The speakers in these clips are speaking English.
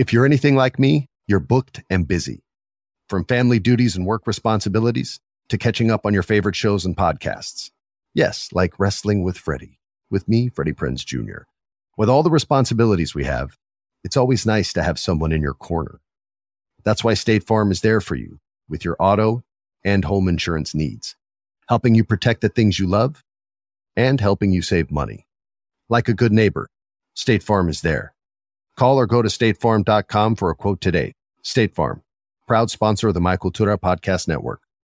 If you're anything like me, you're booked and busy. From family duties and work responsibilities to catching up on your favorite shows and podcasts. Yes, like Wrestling with Freddie, with me, Freddie Prinze Jr. With all the responsibilities we have, it's always nice to have someone in your corner. That's why State Farm is there for you with your auto and home insurance needs, helping you protect the things you love and helping you save money. Like a good neighbor, State Farm is there. Call or go to statefarm.com for a quote today. State Farm, proud sponsor of the Michael Tura Podcast Network.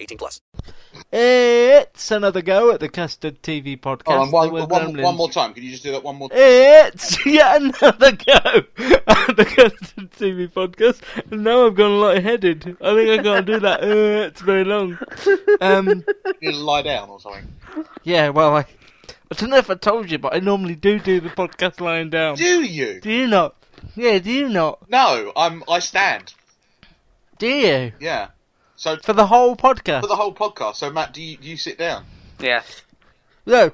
18 plus. It's another go at the Custard TV podcast. Hold on, one, The one, Gremlins. one more time. Can you just do that one more time? It's yet another go at the Custard TV podcast. And now I've gone light-headed. I think I can't do that. Uh, it's very long. Um, You just lie down or something. yeah, well, I, I don't know if I told you, but I normally do do the podcast lying down. Do you? Do you not? Yeah, do you not? No, I'm. I stand. Do you? Yeah. So For the whole podcast? for the whole podcast. So Matt, do you do you sit down? Yeah. No.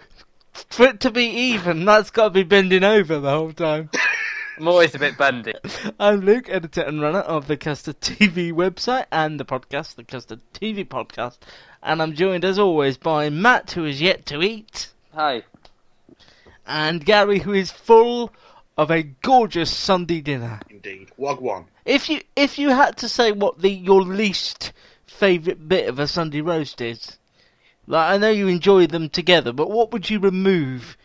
For it to be even, that's got to be bending over the whole time. I'm always a bit bendy. I'm Luke, editor and runner of the Custard TV website and the podcast, the Custard TV podcast. And I'm joined as always by Matt, who is yet to eat, Hi. and Gary, who is full of a gorgeous Sunday dinner. Indeed. Wagwan. If you if you had to say what the your least favourite bit of a Sunday roast is, like I know you enjoy them together, but what would you remove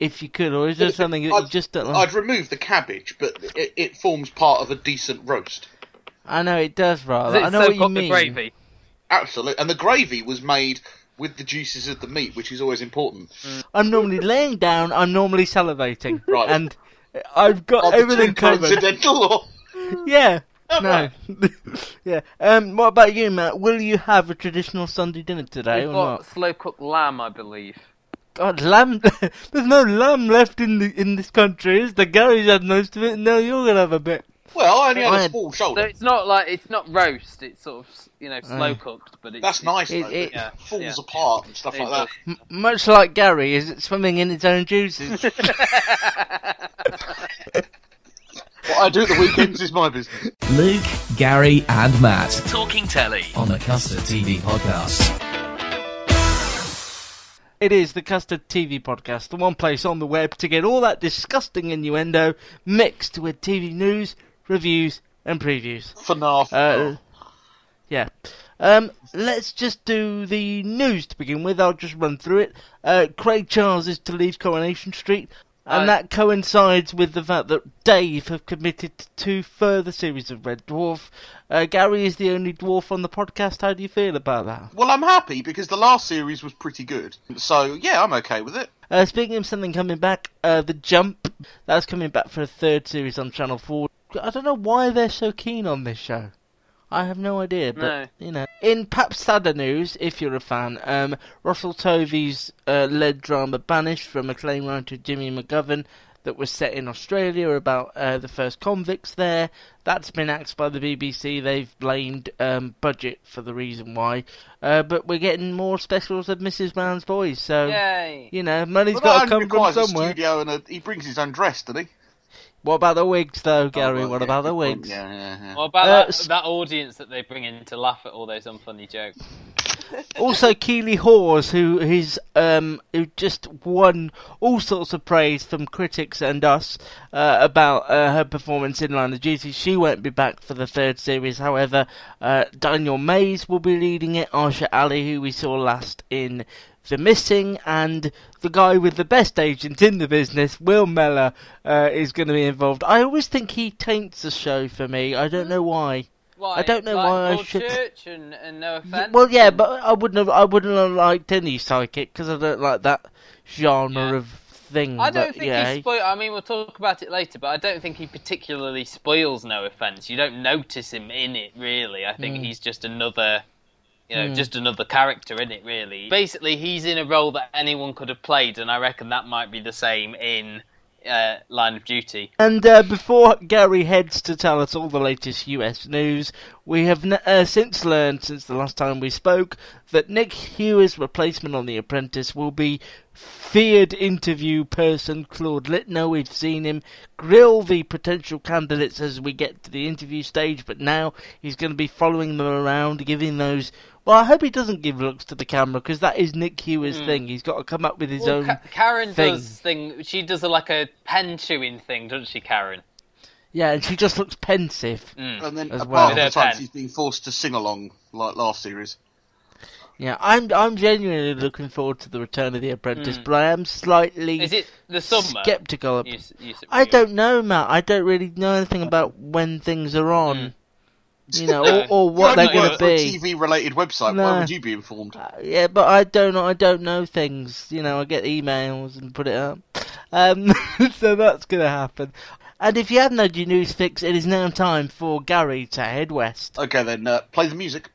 if you could, or is there something that you I'd- just don't like? I'd remove the cabbage, but it, it forms part of a decent roast. I know it does, Does rather. I know soak what you mean. the gravy? Absolutely. And the gravy was made with the juices of the meat, which is always important. Mm. I'm normally laying down. I'm normally salivating, Right. and I've got Are everything covered. coincidental or? Yeah. Oh, No. yeah. Um. What about you, Matt? Will you have a traditional Sunday dinner today We've or got not? slow cooked lamb, I believe. God, lamb. There's no lamb left in the in this country. Is the Gary's had most of it? No, you're gonna have a bit. Well, I only had I a had- small So shoulder. it's not like it's not roast. It's sort of you know slow Aye. cooked, but it's That's nice, It- though. it- It, Yeah, falls yeah. apart and stuff It like that. M- much like Gary, is it swimming in its own juices? What I do at the weekends is my business. Luke, Gary, and Matt Talking telly. on the Custard TV podcast. It is the Custard TV podcast, the one place on the web to get all that disgusting innuendo mixed with TV news, reviews, and previews. FNAF. Uh, yeah. Um, let's just do the news to begin with. I'll just run through it. Uh, Craig Charles is to leave Coronation Street, and Aye. that coincides with the fact that Dave have committed to two further series of Red Dwarf. Uh, Gary is the only dwarf on the podcast. How do you feel about that? Well, I'm happy because the last series was pretty good. So, yeah, I'm okay with it. Uh, speaking of something coming back, uh, The Jump, that's coming back for a third series on Channel 4. I don't know why they're so keen on this show. I have no idea, but, No. you know. In perhaps sadder news, if you're a fan, um, Russell Tovey's uh, led drama Banished from acclaimed writer Jimmy McGovern that was set in Australia about uh, the first convicts there. That's been axed by the BBC. They've blamed um, budget for the reason why. Uh, but we're getting more specials of Mrs. Brown's Boys, so... Yay! You know, money's Well, got to come from requires a somewhere. studio and a, he brings his own dress, doesn't he? What about the wigs, though, Gary? Oh, well, what yeah, about the wigs? Yeah, yeah, yeah. What about Uh, that, that audience that they bring in to laugh at all those unfunny jokes? Also, Keeley Hawes, who is um, who just won all sorts of praise from critics and us uh, about uh, her performance in Line of Duty. She won't be back for the third series. However, uh, Daniel Mays will be leading it. Arsher Ali, who we saw last in The Missing, and the guy with the best agent in the business, Will Mellor, uh, is going to be involved. I always think he taints the show for me. I don't know why. I don't know like why I should- Church and, and no offense. Well, yeah, but I wouldn't have. I wouldn't have liked any psychic because I don't like that genre Yeah. of thing. I don't but, think yeah, he spoil. I mean, we'll talk about it later, but I don't think he particularly spoils No Offense. You don't notice him in it really. I think mm. he's just another, you know, mm. just another character in it. Really, basically, he's in a role that anyone could have played, and I reckon that might be the same in uh, Line of Duty. And uh, before Gary heads to tell us all the latest US news, we have uh, since learned, since the last time we spoke, that Nick Hewer's replacement on The Apprentice will be feared interview person Claude Littner. We've seen him grill the potential candidates as we get to the interview stage, but now he's going to be following them around, giving those. Well, I hope he doesn't give looks to the camera because that is Nick Hewer's hmm. thing. He's got to come up with his Well, own. Ka- Karen thing. does thing. She does a, like a pen chewing thing, doesn't she, Karen? Yeah, and she just looks pensive. Hmm. And then As apart well. from the her times pen. he's being forced to sing along like last series. Yeah, I'm I'm genuinely looking forward to the return of the Apprentice, hmm. but I am slightly Is it the summer? skeptical. Of, You you s- I you- don't know, Matt. I don't really know anything about when things are on. You know, or, or what they're going to be. TV-related website. No. Why would you be informed? Uh, yeah, but I don't know. I don't know things. You know, I get emails and put it up. Um, so that's going to happen. And if you haven't had your news fix, it is now time for Gary to head west. Okay, then uh, play the music.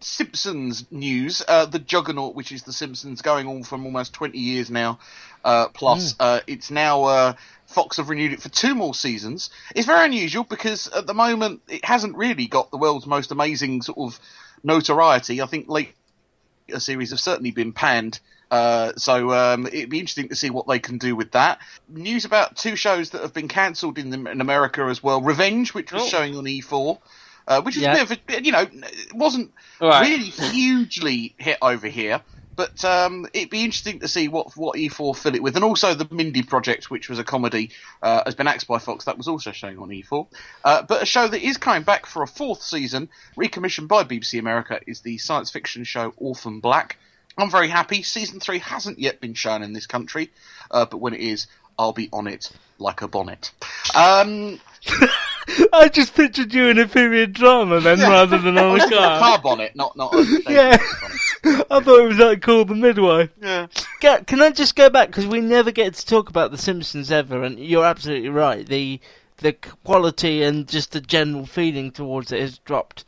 Simpsons news. Uh, the Juggernaut, which is The Simpsons, going on from almost 20 years now. Uh, plus, uh, it's now uh, Fox have renewed it for two more seasons. It's very unusual because at the moment it hasn't really got the world's most amazing sort of notoriety. I think late a series have certainly been panned. Uh, so um, it'd be interesting to see what they can do with that. News about two shows that have been cancelled in, in America as well. Revenge, which was Oh. showing on E4, uh, which is Yeah. a bit of a, you know, it wasn't Right. really hugely hit over here. But um, it'd be interesting to see what what E4 fill it with, and also the Mindy Project, which was a comedy, uh, has been axed by Fox. That was also showing on E4. Uh, but a show that is coming back for a fourth season, recommissioned by BBC America, is the science fiction show Orphan Black. I'm very happy. Season three hasn't yet been shown in this country, uh, but when it is, I'll be on it like a bonnet. Um, I just pictured you in a period drama then, rather than on a a car. car bonnet, not not. A Yeah. I thought it was like called the midwife. yeah. Can I just go back because we never get to talk about the Simpsons ever, and you're absolutely right. The the quality and just the general feeling towards it has dropped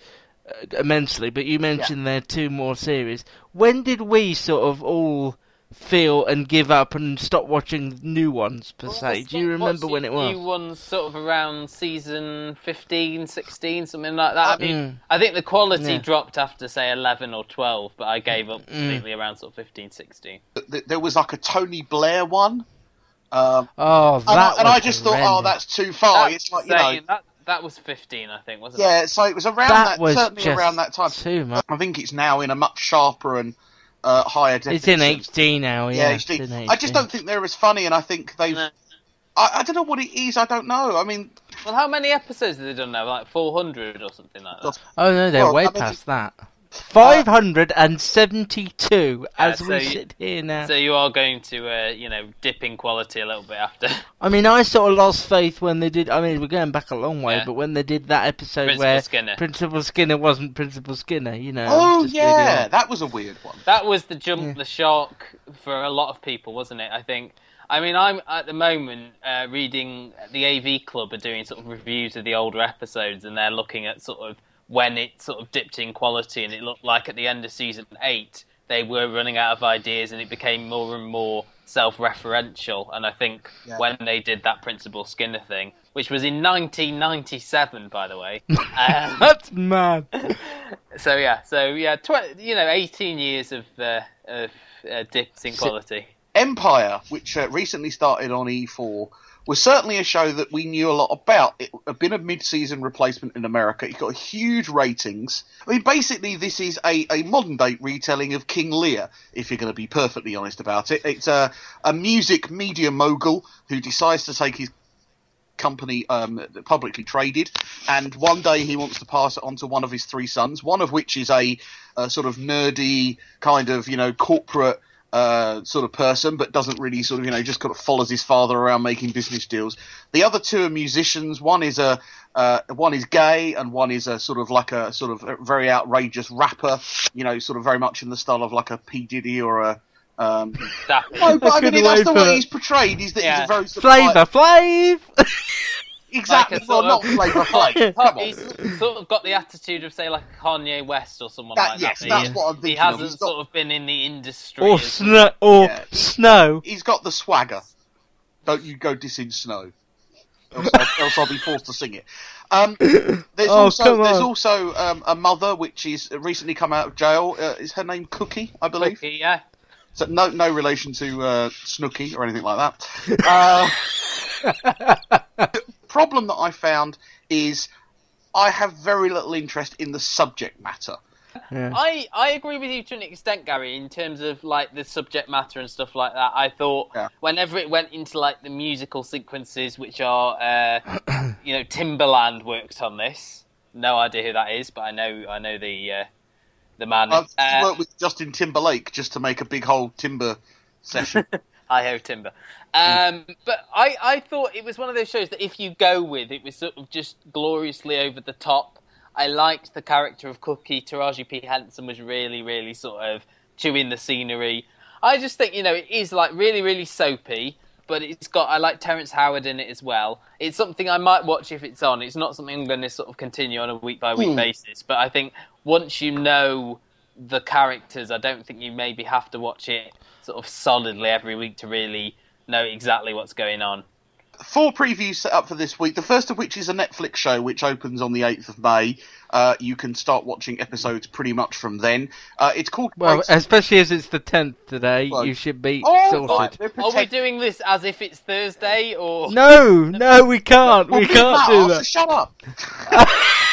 uh, immensely. But you mentioned there are two more series. When did we sort of all feel and give up and stop watching new ones per se? Do you remember when it was? New ones sort of around season 15, 16, something like that. I mean, I think the quality Mm. Yeah. dropped after, say, 11 or 12, but I gave Mm. up completely around sort of 15, 16. There was like a Tony Blair one. Um, Oh, that and, I, and I was just thought, oh, that's too far. That's it's like you know, that, that was 15, I think, wasn't yeah. it? Yeah, so it was around That that, was certainly just around that time. too much. I think it's now in a much sharper and uh, higher It's in HD now, Yeah, yeah. HD. it's I just don't think they're as funny, and I think they've. No. I, I don't know what it is. I don't know. I mean, Well, how many episodes have they done now? Like 400 or something like that? Oh no, they're Well, way I mean, past that. Five hundred and seventy-two as so we you- sit here now. So you are going to, uh, you know, dip in quality a little bit after. I mean, I sort of lost faith when they did. I mean, we're going back a long way, Yeah. but when they did that episode Principal where Skinner. Principal Skinner wasn't Principal Skinner, you know. it oh was just really yeah, odd. that was a weird one. That was the jump, the shock for a lot of people, wasn't it? I think. I mean, I'm at the moment uh, reading the AV Club are doing sort of reviews of the older episodes, and they're looking at sort of when it sort of dipped in quality, and it looked like at the end of season eight they were running out of ideas, and it became more and more self-referential. And I think Yeah. when they did that Principal Skinner thing, which was in 1997, by the way. um, That's mad. so yeah, so yeah, tw- you know, 18 years of uh, of uh, dips in quality. Empire, which uh, recently started on E4, was certainly a show that we knew a lot about. It had been a mid-season replacement in America. It got huge ratings. I mean, basically, this is a, a modern-day retelling of King Lear, if you're going to be perfectly honest about it. It's a, a music media mogul who decides to take his company um, publicly traded, and one day he wants to pass it on to one of his three sons, one of which is a, a sort of nerdy kind of you know corporate uh, sort of person, but doesn't really sort of you know just kind of follows his father around making business deals. The other two are musicians. One is a uh, one is gay, and one is a sort of like a sort of a very outrageous rapper. You know, sort of very much in the style of like a P Diddy or a. Um, Daft no, but I mean that's the way for way it. he's portrayed. He's, that he's a very sort of like- Flavor Flav. exactly. Like well, sort not of- Flavor Flav. Come on. He's sort of got the attitude of, say, like Kanye West or someone That- like yes, that. that's he, what I'm thinking He hasn't He's got- sort of been in the industry. or as- snow. Or Yeah. snow. He's got the swagger. Don't you go dissing snow. Else I'll, else I'll be forced to sing it. Um, there's Oh, also come there's also um, a mother which is recently come out of jail. Uh, is her name Cookie? I believe. Cookie, yeah. So no no relation to uh, Snooki or anything like that. Uh, problem that I found is I have very little interest in the subject matter. I, I agree with you to an extent, Gary, in terms of like the subject matter and stuff like that. I thought Yeah. whenever it went into like the musical sequences, which are uh, you know Timbaland worked on this. No idea who that is, but I know I know the uh, the man. I've Uh, worked with Justin Timberlake just to make a big whole timber session. Hi ho Timber. Um, but I, I thought it was one of those shows that if you go with, it was sort of just gloriously over the top. I liked the character of Cookie. Taraji P. Henson was really, really sort of chewing the scenery. I just think, you know, it is like really, really soapy, but it's got, I like Terrence Howard in it as well. It's something I might watch if it's on. It's not something I'm going to sort of continue on a week by week basis, but I think once you know the characters, I don't think you maybe have to watch it sort of solidly every week to really know exactly what's going on. four previews set up for this week. The first of which is a Netflix show which opens on the 8th of May. Uh, you can start watching episodes pretty much from then. Uh, it's called. Well, Grace- especially as it's the tenth today, Well, you should be oh, sorted. right, they're we doing this as if it's Thursday or No, no, we can't. Well, We can't do off, that. Shut up.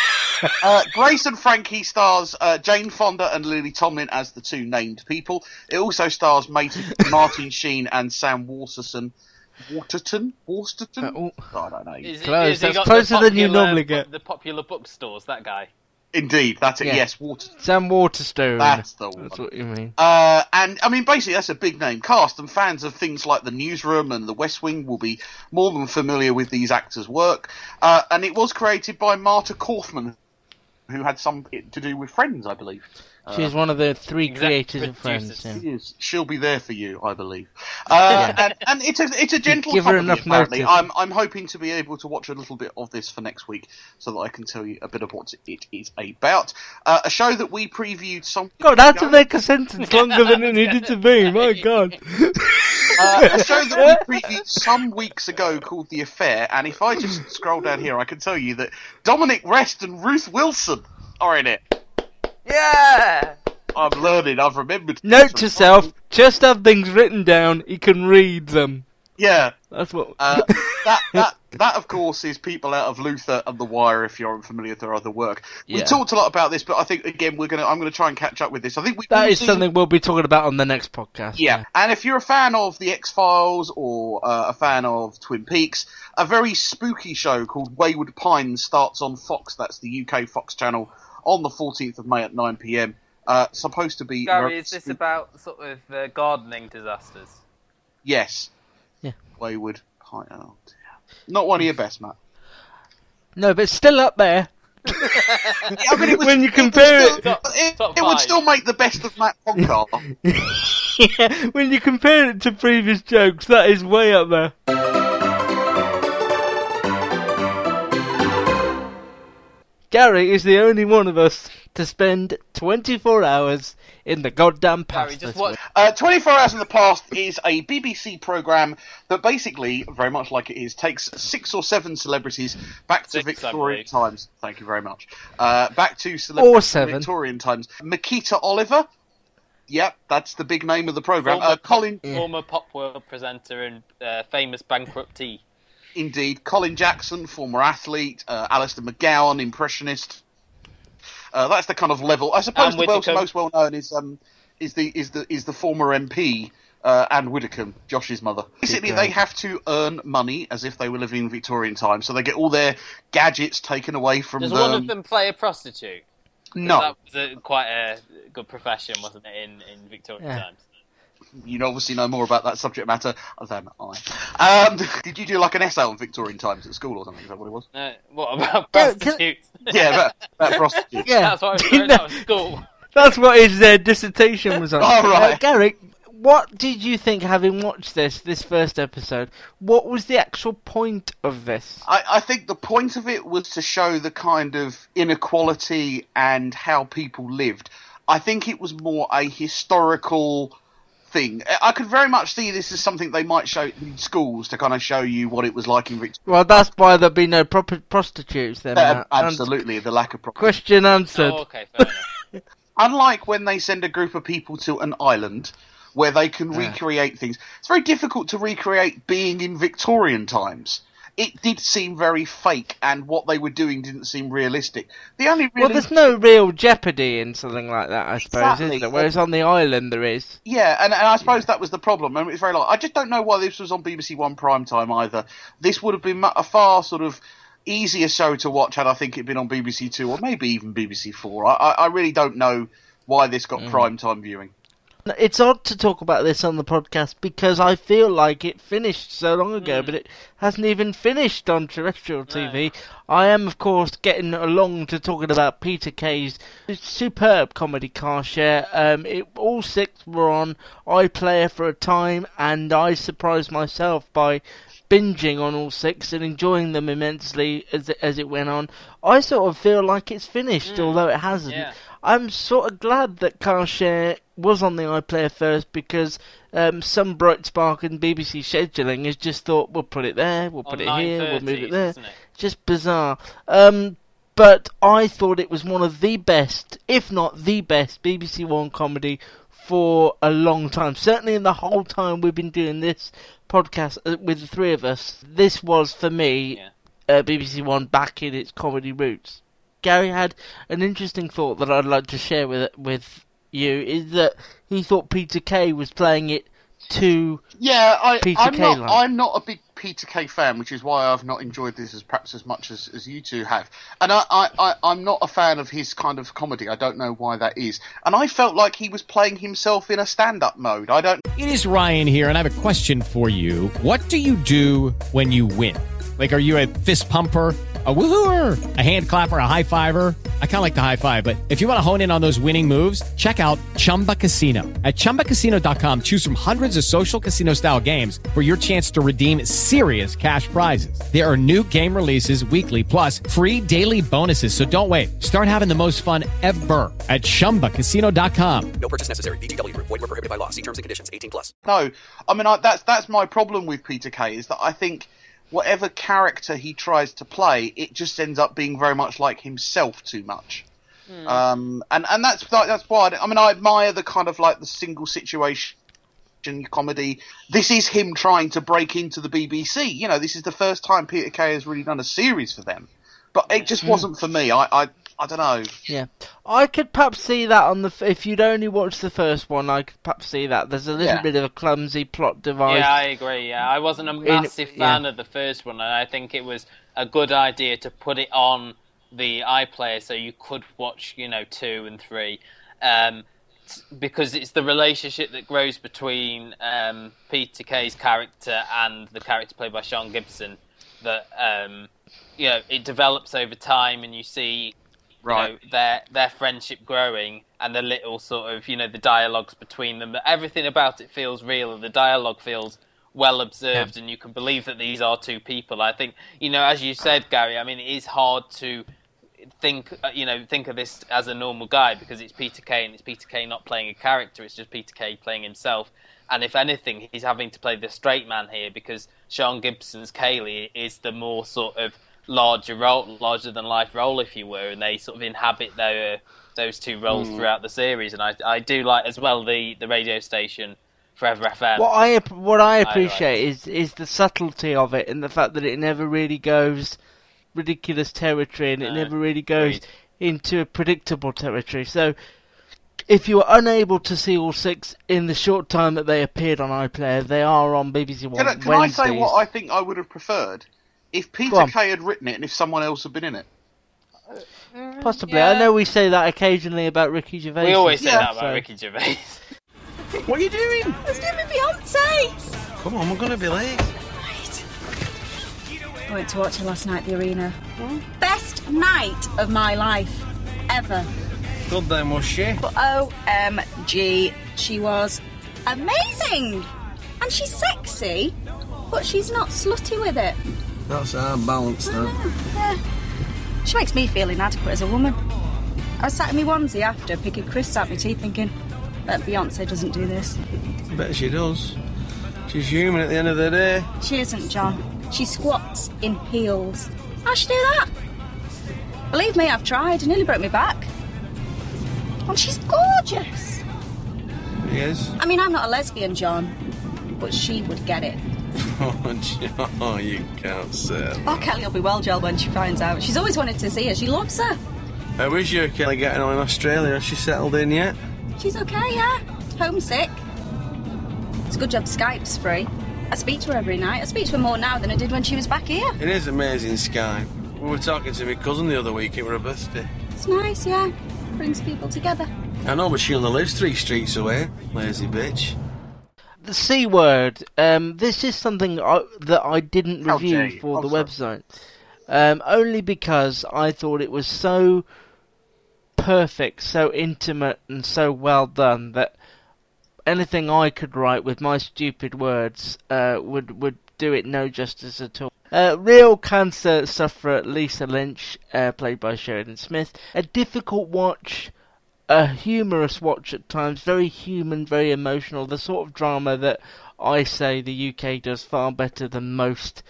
uh, Grace and Frankie stars uh, Jane Fonda and Lily Tomlin as the two named people. It also stars Mate- Martin Sheen and Sam Waterson. Waterton? Waterton? Uh, oh. I don't know. is, Close, is he closer the than you normally get. The popular bookstores, that guy. Indeed, that's it. Yeah. Yes, Waterton. Sam Waterstone. That's the one. That's what you mean. Uh, and I mean, basically, that's a big name cast, and fans of things like The Newsroom and The West Wing will be more than familiar with these actors' work. Uh, and it was created by Marta Kauffman, who had some to do with Friends, I believe. She's one of the three Exec creators of Friends. yeah. She is. She'll be there for you, I believe. Uh, and, and it's a it's a gentle Give her comedy. enough apparently, notice. I'm I'm hoping to be able to watch a little bit of this for next week, so that I can tell you a bit of what it is about. Uh, a show that we previewed some. God, how to make a sentence longer than it needed to be? My God. uh, a show that we previewed some weeks ago called The Affair, and if I just scroll down here, I can tell you that Dominic West and Ruth Wilson are in it. Yeah! I'm learning. I've remembered. Note to self: just have things written down. He can read them. Yeah, That's what. Uh, that that that of course is people out of Luther and The Wire. If you're unfamiliar with their other work, we Yeah. talked a lot about this, but I think again we're gonna I'm gonna try and catch up with this. I think we that we is do- something we'll be talking about on the next podcast. Yeah, and if you're a fan of the X Files or uh, a fan of Twin Peaks, a very spooky show called Wayward Pines starts on Fox. That's the UK Fox channel on the 14th of May at 9 p.m. Uh, supposed to be Gary, is this spooky. about sort of uh, gardening disasters? yes, Yeah. Wayward Pine. Oh, dear. Not one of your best, Matt. No, but it's still up there. I mean, was, When you it compare still- it- Top- it, top it would still make the best of Matt podcast. yeah, when you compare it to previous jokes, that is way up there. Gary is the only one of us to spend 24 hours in the goddamn past. Gary, just this watch. week. Uh, 24 Hours in the Past is a BBC programme that basically, very much like it is, takes six or seven celebrities back to Six, Victorian believe. times. Thank you very much. Uh, back to celebrities Or seven. Victorian times. Miquita Oliver. Yep, that's the big name of the programme. Former, Uh, Colin, former Pop World presenter and uh, famous bankruptee. indeed. Colin Jackson, former athlete. Uh, Alistair McGowan, impressionist. Uh, that's the kind of level. I suppose the well, Widdecombe. most well known is um is the is the is the former MP uh, Ann Widdecombe, Josh's mother. Basically, they have to earn money as if they were living in Victorian times, so they get all their gadgets taken away from Does them. one of them play a prostitute? no, That was a, quite a good profession, wasn't it, in, in Victorian Yeah. times? You obviously know more about that subject matter than I. Um, did you do like an essay on Victorian times at school or something? Is that what it was? Uh, what about Yeah, prostitutes? Yeah, about, about prostitutes. Yeah, That's what I was doing at school. That's what his uh, dissertation was on. Oh, right. Uh, Gary, what did you think, having watched this, this first episode? What was the actual point of this? I, I think the point of it was to show the kind of inequality and how people lived. I think it was more a historical thing. I- I could very much see this as something they might show in schools to kind of show you what it was like in Victoria. Well, that's why there'd be no proper prostitutes then. Uh, Matt. And absolutely, the lack of property. Question answered. Oh, okay, fair enough. Unlike when they send a group of people to an island where they can recreate things, it's very difficult to recreate being in Victorian times. It did seem very fake, and what they were doing didn't seem realistic. The only Well, there's no real jeopardy in something like that, I suppose, Exactly. is there? Whereas on the island there is. yeah, and, and I suppose that was the problem. I mean, it's very like I just don't know why this was on BBC One prime time either. This would have been a far sort of easier show to watch had I think it'd been on BBC Two or maybe even BBC Four. I, I, I really don't know why this got mm. prime time viewing. It's odd to talk about this on the podcast because I feel like it finished so long ago, but it hasn't even finished on terrestrial TV. I am, of course, getting along to talking about Peter Kay's superb comedy car share. Um, it, all six were on iPlayer for a time, and I surprised myself by binging on all six and enjoying them immensely as it, as it went on. I sort of feel like it's finished, although it hasn't. Yeah. I'm sort of glad that Carshare was on the iPlayer first because um, some bright spark in BBC scheduling has just thought we'll put it there, we'll put On it here, we'll move it there. it? Just bizarre. Um, but I thought it was one of the best, if not the best, BBC One comedy for a long time. Certainly in the whole time we've been doing this podcast uh, with the three of us, this was for me Yeah. uh, BBC One back in its comedy roots. Gary had an interesting thought that I'd like to share with with you. Is that he thought Peter Kay was playing it too Yeah, I, Peter I'm Kay not. like. I'm not a big Peter Kay fan, which is why I've not enjoyed this as perhaps as much as, as you two have. And I, I, I, I'm not a fan of his kind of comedy. I don't know why that is. And I felt like he was playing himself in a stand-up mode. I don't. It is Ryan here, and I have a question for you. What do you do when you win? Like, are you a fist pumper? A woohooer, a hand clapper, a high fiver. I kind of like the high five, but if you want to hone in on those winning moves, check out Chumba Casino. At ChumbaCasino.com, choose from hundreds of social casino style games for your chance to redeem serious cash prizes. There are new game releases weekly, plus free daily bonuses. So don't wait. Start having the most fun ever at ChumbaCasino.com. No purchase necessary. VGW Group. Void were prohibited by law. See terms and conditions. 18 plus. No, I mean I, that's that's my problem with Peter Kay is that I think whatever character he tries to play, it just ends up being very much like himself too much. Um, and and that's that's why I, I mean I admire the kind of like the single situation comedy. This is him trying to break into the BBC. You know, this is the first time Peter Kay has really done a series for them. But it just wasn't for me. I I, I don't know. Yeah, I could perhaps see that on the. If you'd only watched the first one, I could perhaps see that. There's a little Yeah. bit of a clumsy plot device. Yeah, I agree. Yeah, I wasn't a massive yeah. fan of the first one, and I think it was a good idea to put it on the iPlayer so you could watch, you know, two and three, um, t- because it's the relationship that grows between um, Peter Kay's character and the character played by Sian Gibson that um, you know it develops over time, and you see Right. know, their their friendship growing and the little sort of you know the dialogues between them. Everything about it feels real, and the dialogue feels well observed, and you can believe that these are two people. I think you know, as you said, Gary. I mean, it is hard to think uh, you know think of this as a normal guy because it's Peter Kay and it's Peter Kay not playing a character. It's just Peter Kay playing himself. And if anything, he's having to play the straight man here because Sian Gibson's Kayleigh is the more sort of larger role, larger than life role, if you were, and they sort of inhabit their those two roles hmm. throughout the series. And I I do like as well the the radio station Forever FM. What I what I like. appreciate is is the subtlety of it and the fact that it never really goes ridiculous territory and it never really goes agreed. into a predictable territory. So if you were unable to see all six in the short time that they appeared on iPlayer, they are on BBC One Can, I- can I say what I think I would have preferred? If Peter on. Kay had written it and if someone else had been in it. Mm, Possibly, Yeah. I know we say that occasionally about Ricky Gervais. we always say Yeah. that about So- Ricky Gervais. What are you doing? I was doing my Beyonce. Come on, we're gonna be late. I went to watch her last night at the arena. Best night of my life ever. Good then, was she? But OMG, she was amazing. And she's sexy, but she's not slutty with it. That's our balance now. Yeah. She makes me feel inadequate as a woman. I was sat in my onesie after, picking crisps out my teeth, thinking, bet Beyonce doesn't do this. Bet she does. She's human at the end of the day. She isn't, John. She squats in heels. How'd she do that? Believe me, I've tried. It nearly broke me back. And she's gorgeous. Is. I mean, I'm not a lesbian, John, but she would get it. Oh, you can't say that. Oh, Kelly will be well gelled when she finds out. She's always wanted to see her. She loves her. How is your Kelly getting on in Australia? Has she settled in yet? She's okay, yeah. Homesick. It's a good job Skype's free. I speak to her every night. I speak to her more now than I did when she was back here. It is amazing, Skype. We were talking to my cousin the other week. It was her birthday. It's nice, yeah. Brings people together. I know, but she only lives three streets away. Lazy bitch. The C word. Um, this is something I, that I didn't review you. for Oh, the website. Um, only because I thought it was so perfect, so intimate, and so well done that anything I could write with my stupid words uh, would would do it no justice at all. Uh, real cancer sufferer Lisa Lynch, uh, played by Sheridan Smith, a difficult watch, a humorous watch at times, very human, very emotional, the sort of drama that I say the UK does far better than most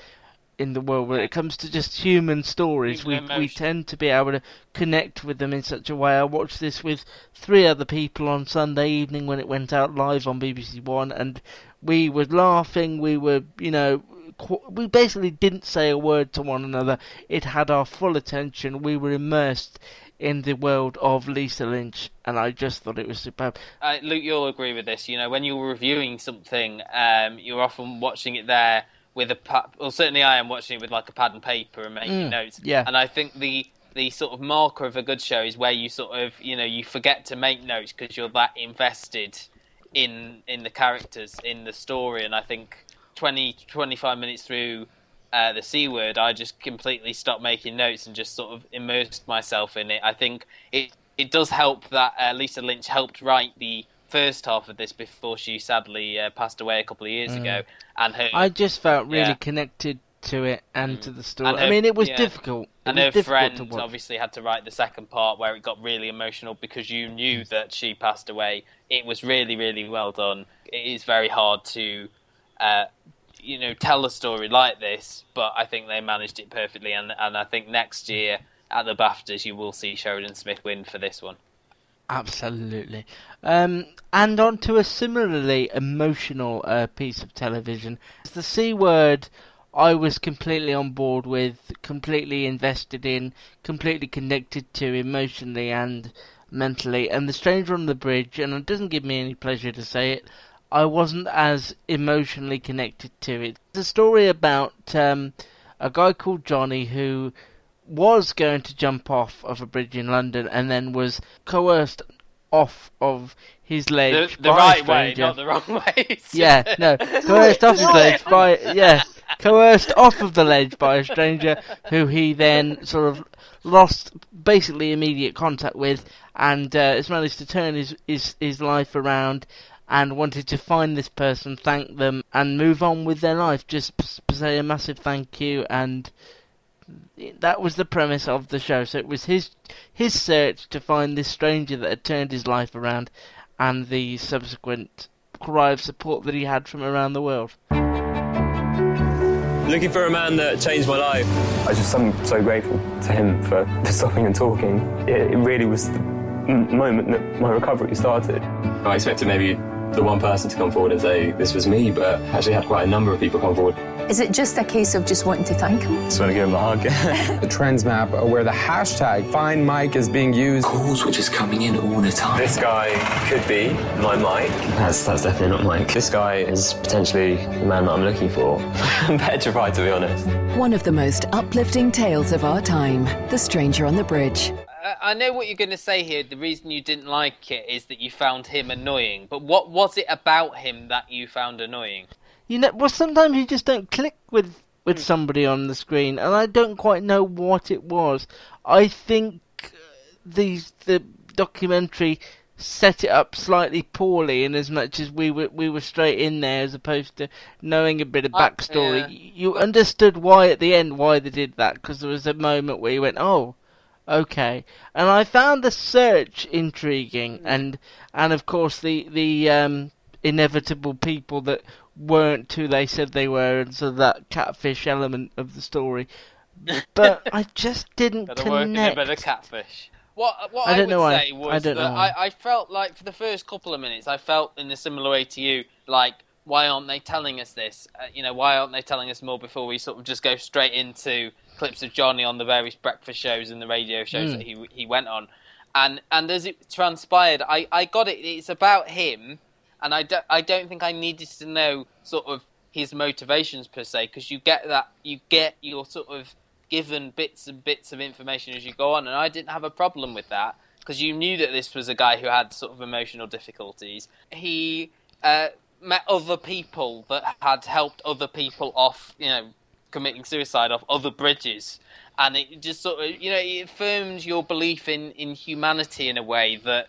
in the world when it comes to just human stories. We we tend to be able to connect with them in such a way. I watched this with three other people on Sunday evening when it went out live on BBC One, and we were laughing. We were, you know, we basically didn't say a word to one another. It had our full attention. We were immersed in the world of Lisa Lynch, and I just thought it was superb. Uh, Luke, you'll agree with this. You know, when you're reviewing something, um, you're often watching it there with a pad. Well, certainly I am watching it with like a pad and paper and making Mm, notes. yeah. And I think the the sort of marker of a good show is where you sort of you know you forget to make notes because you're that invested in in the characters in the story. And I think 20, 25 minutes through. Uh, the C word, I just completely stopped making notes and just sort of immersed myself in it. I think it it does help that uh, Lisa Lynch helped write the first half of this before she sadly uh, passed away a couple of years ago, and her Mm. I just felt really Yeah. connected to it and to the story. And I mean, it was yeah. difficult. It and was her difficult friend obviously had to write the second part where it got really emotional because you knew Mm. that she passed away. It was really, really well done. It is very hard to, uh, you know, tell a story like this, but I think they managed it perfectly. And and I think next year at the BAFTAs you will see Sheridan Smith win for this one. Absolutely. Um, and on to a similarly emotional uh, piece of television. It's The C word I was completely on board with, completely invested in, completely connected to emotionally and mentally. And The Stranger on the Bridge, and it doesn't give me any pleasure to say it, I wasn't as emotionally connected to it. It's a story about um, a guy called Johnny who was going to jump off of a bridge in London and then was coerced off of his ledge the by a right way, not the wrong way. Yeah, no, coerced off his ledge by yeah, coerced off of the ledge by a stranger who he then sort of lost basically immediate contact with, and uh, has managed to turn his, his his life around, and wanted to find this person, thank them, and move on with their life. Just p- p- say a massive thank you and that was the premise of the show. So it was his his search to find this stranger that had turned his life around, and the subsequent cry of support that he had from around the world. Looking for a man that changed my life. I just am so grateful to him for, for stopping and talking. It, it really was the m- moment that my recovery started. I expected maybe the one person to come forward and say this was me, but actually had quite a number of people come forward. Is it just a case of just wanting to thank him? Just want to give him a hug. the trends map uh, where the hashtag find Mike is being used. Calls were just coming in all the time. This guy could be my Mike. That's, that's definitely not Mike. This guy is potentially the man that I'm looking for. I'm petrified, to be honest. One of the most uplifting tales of our time The Stranger on the Bridge. Uh, I, know what you're going to say here. The reason you didn't like it is that you found him annoying. But what was it about him that you found annoying? You know, well, sometimes you just don't click with with somebody on the screen, and I don't quite know what it was. I think uh, the the documentary set it up slightly poorly, in as much as we were we were straight in there, as opposed to knowing a bit of I- backstory. yeah. You understood why at the end why they did that, because there was a moment where you went, "Oh, okay." And I found the search intriguing, and and of course the the um, inevitable people that weren't who they said they were, and so that catfish element of the story. But I just didn't work a connect. bit catfish. What what I I, don't would know why. say was I don't that know why. I, I felt like for the first couple of minutes, I felt in a similar way to you, like why aren't they telling us this? Uh, you know, why aren't they telling us more before we sort of just go straight into clips of Johnny on the various breakfast shows and the radio shows Mm. that he he went on, and and as it transpired, I I got it. It's about him, and I don't I don't think I needed to know sort of his motivations per se because you get that you get your sort of given bits and bits of information as you go on, and I didn't have a problem with that because you knew that this was a guy who had sort of emotional difficulties. He uh, met other people that had helped other people off, you know, committing suicide off other bridges, and it just sort of, you know, it affirmed your belief in in humanity in a way that.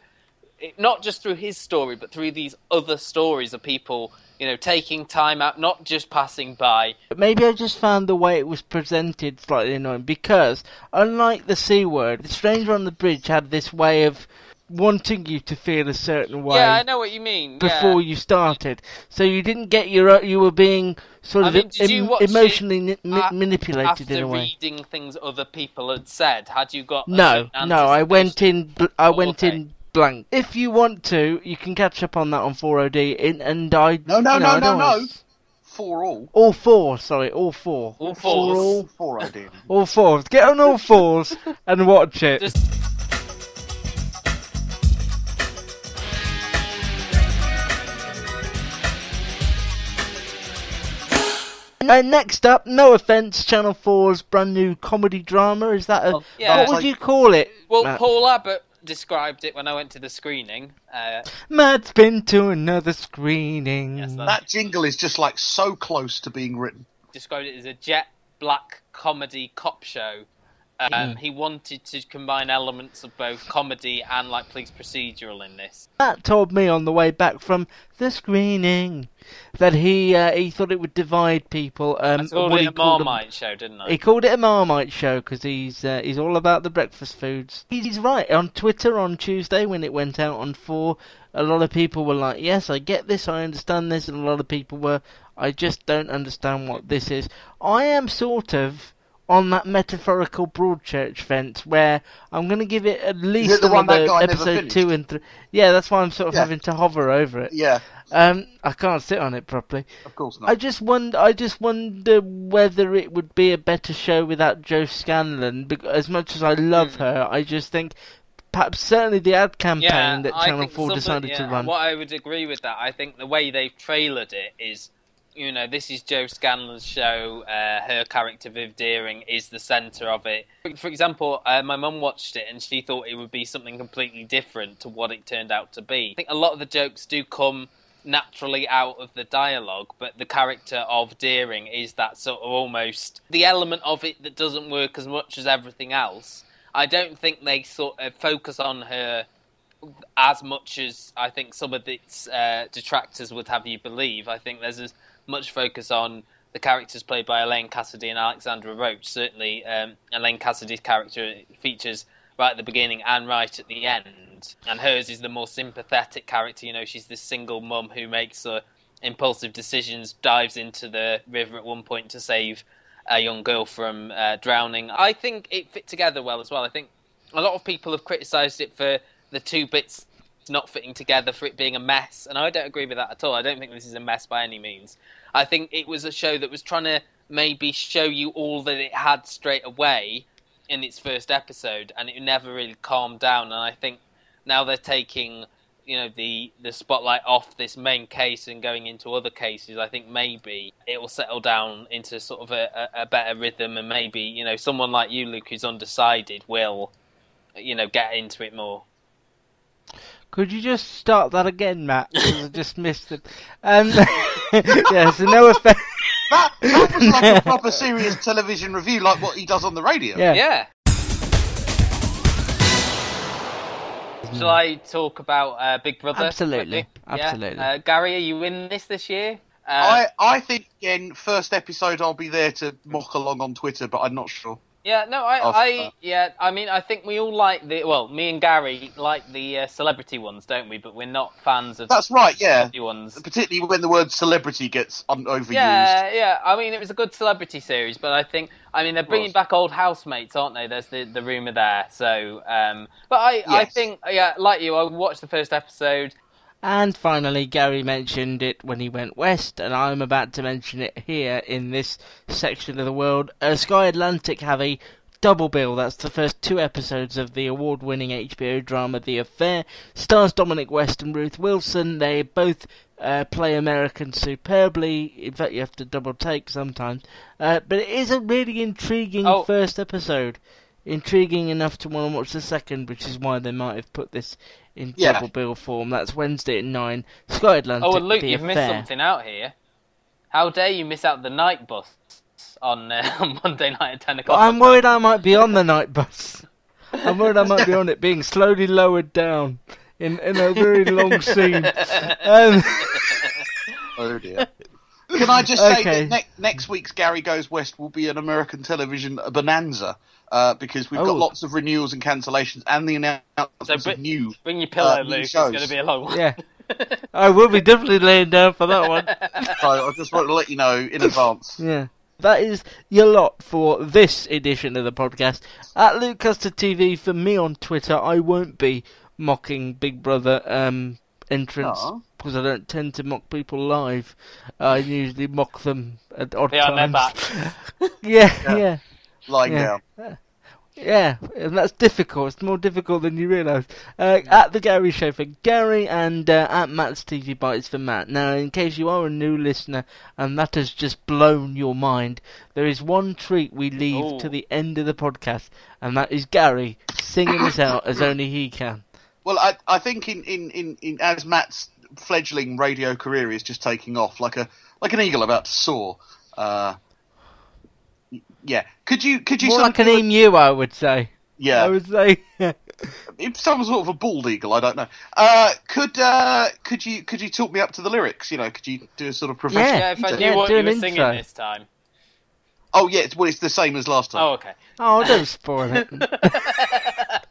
It, not just through his story, but through these other stories of people, you know, taking time out, not just passing by, But maybe I just found the way it was presented slightly annoying because, unlike the C word, the stranger on the bridge had this way of wanting you to feel a certain way Yeah, I know what you mean. before yeah. you started. So you didn't get your uh, you were being sort I of mean, em- watch it emotionally ni- a- manipulated after in a way. reading things other people had said? Had you got No, no, I went in. Bl- I Oh, went okay. in blank. If you want to, you can catch up on that on 4OD. In, and I No, no, you know, no, no, no. wanna- all. All four, sorry, all four. All For fours. all, Four I did. all fours. Get on all fours and watch it. Just- Uh, next up, no offense, Channel 4's brand new comedy drama. Is that a. Oh, yeah. What would you call it? Well, Matt? Paul Abbott described it when I went to the screening. Uh, Matt's been to another screening. Yes, That jingle is just like so close to being written. described it as a jet black comedy cop show. Um, Mm. He wanted to combine elements of both comedy and like police procedural in this. Matt told me on the way back from the screening that he uh, he thought it would divide people. Um, I called it a Marmite show, didn't I? He called it a Marmite show because he's uh, he's all about the breakfast foods. He's right. On Twitter on Tuesday when it went out on four, a lot of people were like, "Yes, I get this, I understand this," and a lot of people were, "I just don't understand what this is." I am sort of on that metaphorical Broadchurch fence where I'm going to give it at least the one that another guy episode finished? two and three. Yeah, that's why I'm sort of Yeah. having to hover over it. Yeah, Um, I can't sit on it properly. of course not. I just wonder. I just wonder whether it would be a better show without Joe Scanlan. Because as much as I love her, I just think perhaps certainly the ad campaign yeah, that Channel Four some of- decided to yeah, run. What I would agree with that. I think the way they've trailered it is, you know, this is Joe Scanlan's show. Uh, her character Viv Deering is the centre of it. For example, uh, my mum watched it and she thought it would be something completely different to what it turned out to be. I think a lot of the jokes do come naturally out of the dialogue, but the character of Deering is that sort of almost the element of it that doesn't work as much as everything else. I don't think they sort of focus on her as much as I think some of its uh, detractors would have you believe. I think there's as much focus on the characters played by Elaine Cassidy and Alexandra Roach. Certainly, um, Elaine Cassidy's character features right at the beginning and right at the end, and hers is the more sympathetic character. You know, she's this single mum who makes uh, impulsive decisions, dives into the river at one point to save a young girl from uh, drowning. I think it fit together well as well. I think a lot of people have criticised it for the two bits not fitting together, for it being a mess, and I don't agree with that at all. I don't think this is a mess by any means. I think it was a show that was trying to maybe show you all that it had straight away in its first episode, and it never really calmed down. And I think now they're taking you know the the spotlight off this main case and going into other cases, I think maybe it will settle down into sort of a, a, better rhythm, and maybe you know someone like you, Luke, who's undecided, will you know, get into it more. Could you just start that again, Matt? Because I just missed it. Um, yeah, so no effect. That, that was like a proper serious television review, like what he does on the radio. Yeah. Yeah. Shall I talk about uh, Big Brother? Absolutely. quickly? Yeah? Absolutely. Uh, Gary, are you in this this year? Uh, I, I think again, first episode I'll be there to mock along on Twitter, but I'm not sure. Yeah, no, I, Of, I, uh, yeah, I mean, I think we all like the, well, me and Gary like the uh, celebrity ones, don't we? But we're not fans of That's right, yeah. ones. Particularly when the word celebrity gets un- overused. Yeah, yeah. I mean, it was a good celebrity series, but I think, I mean, they're bringing back old housemates, aren't they? There's the the rumor there. So, um, but I, I think, yeah, like you, I watched the first episode. And finally, Gary mentioned it when he went west, and I'm about to mention it here in this section of the world. Uh, Sky Atlantic have a double bill. That's the first two episodes of the award winning HBO drama The Affair. Stars Dominic West and Ruth Wilson. They both uh, play Americans superbly. In fact, you have to double take sometimes. Uh, but it is a really intriguing Oh. first episode. Intriguing enough to want to watch the second, which is why they might have put this in Yeah. double bill form. That's Wednesday at 9. Sky Atlantic. Oh, and Luke, you've missed something out here. How dare you miss out the night bus on, uh, Monday night at 10 But o'clock? I'm worried I might be on the night bus. I'm worried I might be on it being slowly lowered down in, in a very long scene. Um, Oh dear. Can I just say Okay. that ne- next week's Gary Goes West will be an American television bonanza uh, because we've Oh. got lots of renewals and cancellations and the So announcements br- of new. bring your pillow, uh, Luke. It's going to be a long one. yeah. I will be definitely laying down for that one. So I just want to let you know in advance. Yeah. That is your lot for this edition of the podcast. At Luke Custard TV for me on Twitter, I won't be mocking Big Brother um, entrance Aw. because I don't tend to mock people live. I usually mock them at odd Behind times. yeah, Yeah. yeah. Lying Yeah. down. Yeah, and that's difficult. It's more difficult than you realise. Uh, at the Gary Show for Gary and uh, at Matt's TV Bites for Matt. Now, in case you are a new listener and that has just blown your mind, there is one treat we leave to the end of the podcast, and that is Gary singing us out as only he can. Well, I, I think in, in, in, in as Matt's fledgling radio career is just taking off like a like an eagle about to soar. Uh, yeah, could you could you More sort like of an emu, I would say. yeah I would say. If some sort of a bald eagle, I don't know. Uh, could uh, could you could you talk me up to the lyrics? You know, could you do a sort of professional? Yeah. Yeah, if I Yeah, knew what you an were singing intro. this time. Oh yeah, it's, well it's the same as last time. Oh, okay. oh, don't spoil it.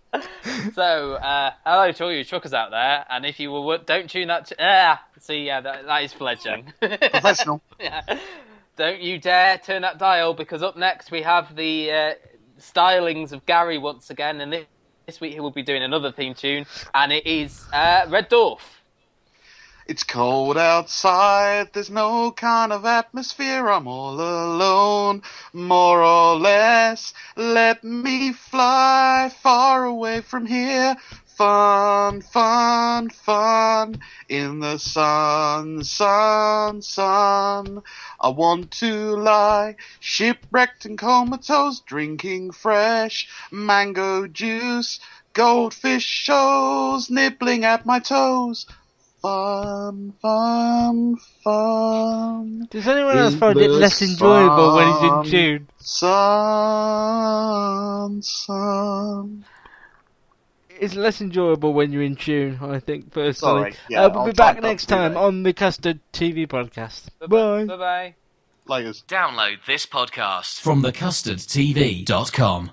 So, uh, hello to all you truckers out there, and if you were, don't tune that. T- ah, see, yeah, that, that is fledgling. Professional. yeah. Don't you dare turn that dial, because up next we have the uh, stylings of Gary once again, and this, this week he will be doing another theme tune, and it is uh, Red Dwarf. It's cold outside, there's no kind of atmosphere, I'm all alone, more or less. Let me fly far away from here. Fun, fun, fun, in the sun, sun, sun. I want to lie shipwrecked and comatose, drinking fresh mango juice. Goldfish shows, nibbling at my toes. Fun, fun, fun. Does anyone else In find it less enjoyable when he's in sun. tune? Sun, sun. It's less enjoyable when you're in tune, I think, personally. Sorry, yeah, uh, we'll I'll be back next time that. on the Custard TV podcast. Bye. Bye bye. Layers. Download this podcast from thecustardtv.com.